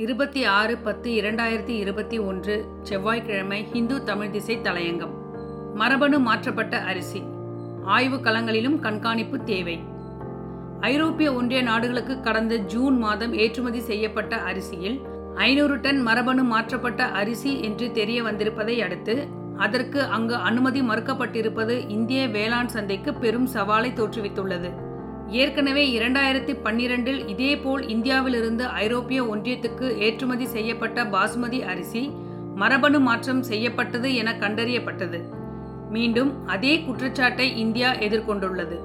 இருபத்தி ஆறு பத்து இரண்டாயிரத்தி இருபத்தி ஒன்று செவ்வாய்க்கிழமை ஹிந்து தமிழ் திசை தலையங்கம். மரபணு மாற்றப்பட்ட அரிசி. ஆய்வு களங்களிலும் கண்காணிப்பு தேவை. ஐரோப்பிய ஒன்றிய நாடுகளுக்கு கடந்த ஜூன் மாதம் ஏற்றுமதி செய்யப்பட்ட அரிசியில் ஐநூறு டன் மரபணு மாற்றப்பட்ட அரிசி என்று தெரிய வந்திருப்பதை அடுத்து அதற்கு அங்கு அனுமதி மறுக்கப்பட்டிருப்பது இந்திய வேளாண் சந்தைக்கு பெரும் சவாலை தோற்றுவித்துள்ளது. ஏற்கனவே இரண்டாயிரத்தி பன்னிரண்டில் இதேபோல் இந்தியாவிலிருந்து ஐரோப்பிய ஒன்றியத்துக்கு ஏற்றுமதி செய்யப்பட்ட பாசுமதி அரிசி மரபணு மாற்றம் செய்யப்பட்டது என கண்டறியப்பட்டது. மீண்டும் அதே குற்றச்சாட்டை இந்தியா எதிர்கொண்டுள்ளது.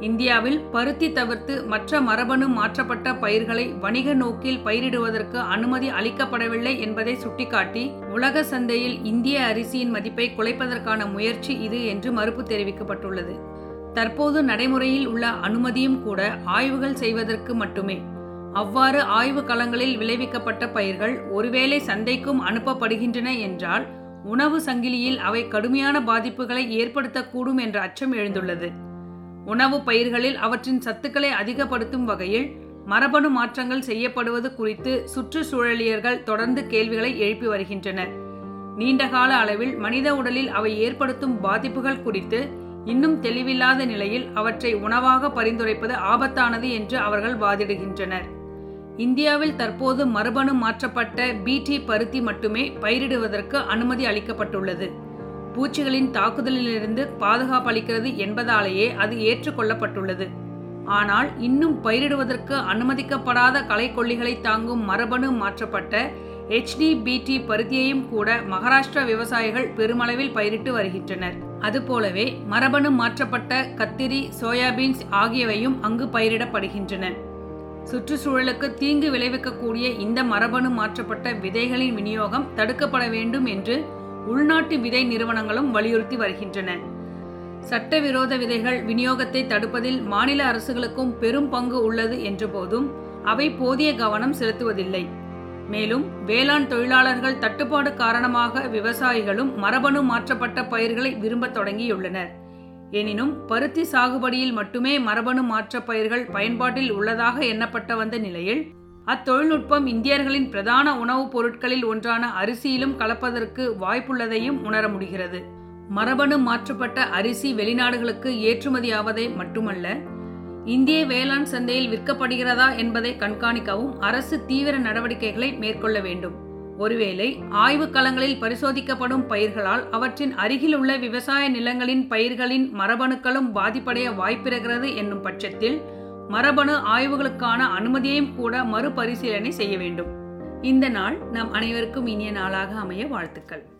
இந்தியாவில் பருத்தி தவிர்த்து மற்ற மரபணு மாற்றப்பட்ட பயிர்களை வணிக நோக்கில் பயிரிடுவதற்கு அனுமதி அளிக்கப்படவில்லை என்பதை சுட்டிக்காட்டி உலக சந்தையில் இந்திய அரிசியின் மதிப்பை குலைப்பதற்கான முயற்சி இது என்று மறுப்பு தெரிவிக்கப்பட்டுள்ளது. தற்போது நடைமுறையில் உள்ள அனுமதியும் கூட ஆய்வுகள் செய்வதற்கு மட்டுமே. அவ்வாறு ஆய்வு களங்களில் விளைவிக்கப்பட்ட பயிர்கள் ஒருவேளை சந்தைக்கும் அனுப்பப்படுகின்றன என்றால் உணவு சங்கிலியில் அவை கடுமையான பாதிப்புகளை ஏற்படுத்தக்கூடும் என்ற அச்சம் எழுந்துள்ளது. உணவு பயிர்களில் அவற்றின் சத்துக்களை அதிகப்படுத்தும் வகையில் மரபணு மாற்றங்கள் செய்யப்படுவது குறித்து சுற்றுச்சூழலியர்கள் தொடர்ந்து கேள்விகளை எழுப்பி வருகின்றனர். நீண்டகால அளவில் மனித உடலில் அவை ஏற்படுத்தும் பாதிப்புகள் குறித்து இன்னும் தெளிவில்லாத நிலையில் அவற்றை உணவாக பரிந்துரைப்பது ஆபத்தானது என்று அவர்கள் வாதிடுகின்றனர். இந்தியாவில் தற்போது மரபணு மாற்றப்பட்ட பிடி பருத்தி மட்டுமே பயிரிடுவதற்கு அனுமதி அளிக்கப்பட்டுள்ளது. பூச்சிகளின் தாக்குதலிலிருந்து பாதுகாப்பு அளிக்கிறது என்பதாலேயே அது ஏற்றுக்கொள்ளப்பட்டுள்ளது. ஆனால் இன்னும் பயிரிடுவதற்கு அனுமதிக்கப்படாத களைக்கொல்லிகளை தாங்கும் மரபணு மாற்றப்பட்ட HDBT பருத்தியையும் கூட மகாராஷ்டிரா விவசாயிகள் பெருமளவில் பயிரிட்டு வருகின்றனர். அதுபோலவே மரபணு மாற்றப்பட்ட கத்திரி சோயாபீன்ஸ் ஆகியவையும் அங்கு பயிரிடப்படுகின்றன. சுற்றுச்சூழலுக்கு தீங்கு விளைவிக்கக்கூடிய இந்த மரபணு மாற்றப்பட்ட விதைகளின் விநியோகம் தடுக்கப்பட வேண்டும் என்று உள்நாட்டு விதை நிறுவனங்களும் வலியுறுத்தி வருகின்றன. சட்டவிரோத விதைகள் விநியோகத்தை தடுப்பதில் மாநில அரசுகளுக்கும் பெரும் பங்கு உள்ளது என்ற போதும் அவை போதிய கவனம் செலுத்துவதில்லை. மேலும் வேளாண் தொழிலாளர்கள் தட்டுப்பாடு காரணமாக விவசாயிகளும் மரபணு மாற்றப்பட்ட பயிர்களை விரும்பத் தொடங்கியுள்ளனர். எனினும் பருத்தி சாகுபடியில் மட்டுமே மரபணு மாற்ற பயிர்கள் பயன்பாட்டில் உள்ளதாக எண்ணப்பட்ட வந்த நிலையில் அத்தொழில்நுட்பம் இந்தியர்களின் பிரதான உணவுப் பொருட்களில் ஒன்றான அரிசியிலும் கலப்பதற்கு வாய்ப்புள்ளதையும் உணர முடிகிறது. மரபணு மாற்றப்பட்ட அரிசி வெளிநாடுகளுக்கு ஏற்றுமதியாவதை மட்டுமல்ல இந்திய வேளாண் சந்தையில் விற்கப்படுகிறதா என்பதை கண்காணிக்கவும் அரசு தீவிர நடவடிக்கைகளை மேற்கொள்ள வேண்டும். ஒருவேளை ஆய்வு களங்களில் பரிசோதிக்கப்படும் பயிர்களால் அவற்றின் அருகில் உள்ள விவசாய நிலங்களின் பயிர்களின் மரபணுக்களும் பாதிப்படைய வாய்ப்பிருக்கிறது என்னும் பட்சத்தில் மரபணு ஆய்வுகளுக்கான அனுமதியையும் கூட மறுபரிசீலனை செய்ய வேண்டும். இந்த நாள் நம் அனைவருக்கும் இனிய நாளாக அமைய வாழ்த்துக்கள்.